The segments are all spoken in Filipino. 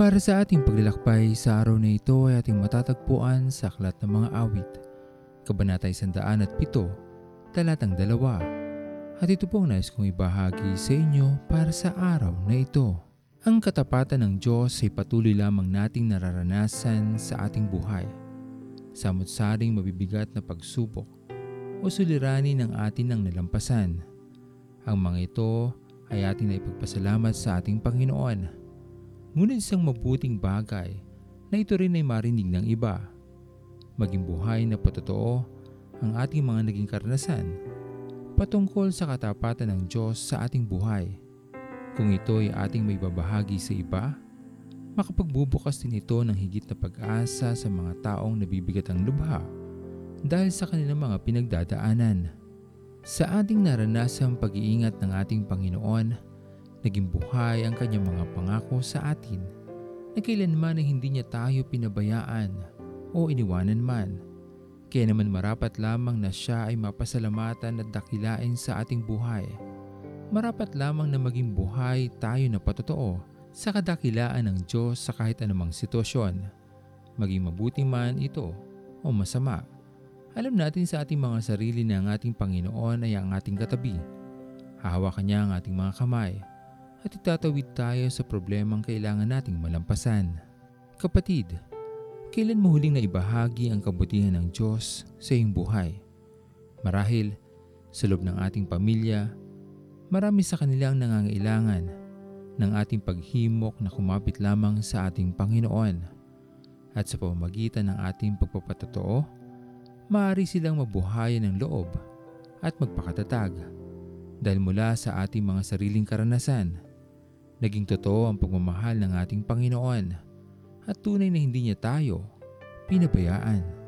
Para sa ating paglalakbay sa araw na ito ay ating matatagpuan sa Aklat ng Mga Awit, Kabanata 107, Talatang 2. At ito pong nais kong ibahagi sa inyo para sa araw na ito. Ang katapatan ng Diyos ay patuloy lamang nating nararanasan sa ating buhay. Samot-saring mabibigat na pagsubok o suliranin ng atin ang nalampasan. Ang mga ito ay ating naipagpasalamat sa ating Panginoon Ngunit isang mabuting bagay na ito rin ay marinig ng iba. Maging buhay na patotoo ang ating mga naging karanasan patungkol sa katapatan ng Diyos sa ating buhay. Kung ito ay ating may babahagi sa iba, makapagbubukas din ito ng higit na pag-asa sa mga taong nabibigat ang lubha dahil sa kanilang mga pinagdadaanan. Sa ating naranasang pag-iingat ng ating Panginoon, Naging buhay ang kanyang mga pangako sa atin na kailanman ay hindi niya tayo pinabayaan o iniwanan man. Kaya naman marapat lamang na siya ay mapasalamatan at dakilain sa ating buhay. Marapat lamang na maging buhay tayo na patotoo sa kadakilaan ng Diyos sa kahit anumang sitwasyon. Maging mabuti man ito o masama. Alam natin sa ating mga sarili na ang ating Panginoon ay ang ating katabi. Hahawakan niya ang ating mga kamay at itatawid tayo sa problemang kailangan nating malampasan. Kapatid, kailan mo huling na ibahagi ang kabutihan ng Diyos sa iyong buhay? Marahil, sa loob ng ating pamilya, marami sa kanila ang nangangailangan ng ating paghimok na kumapit lamang sa ating Panginoon. At sa pamamagitan ng ating pagpapatotoo, maaari silang mabuhayan ng loob at magpakatatag dahil mula sa ating mga sariling karanasan Naging totoo ang pagmamahal ng ating Panginoon at tunay na hindi niya tayo pinabayaan.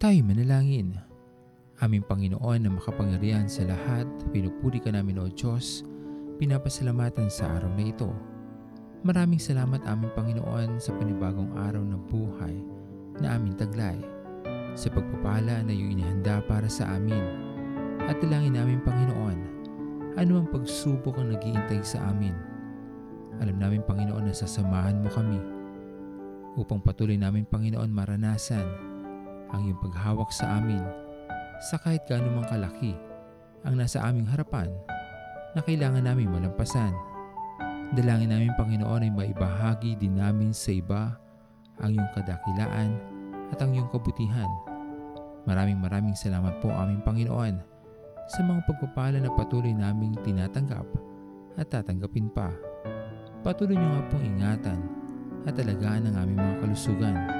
Tayo manalangin. Aming Panginoon na makapangyarihan sa lahat, pinupuri ka namin o Diyos, pinapasalamatan sa araw na ito. Maraming salamat aming Panginoon sa panibagong araw ng buhay na aming taglay, sa pagpapala na iyong inihanda para sa amin. At dalangin namin Panginoon, ano ang pagsubok ang nagiintay sa amin. Alam namin Panginoon na sasamahan mo kami upang patuloy namin Panginoon maranasan ang iyong paghawak sa amin sa kahit gaano mang kalaki ang nasa aming harapan na kailangan namin malampasan. Dalangin namin Panginoon ay maibahagi din namin sa iba ang iyong kadakilaan at ang iyong kabutihan. Maraming maraming salamat po aming Panginoon sa mga pagpapala na patuloy naming tinatanggap at tatanggapin pa. Patuloy niyo nga pong ingatan at alagaan ang aming mga kalusugan.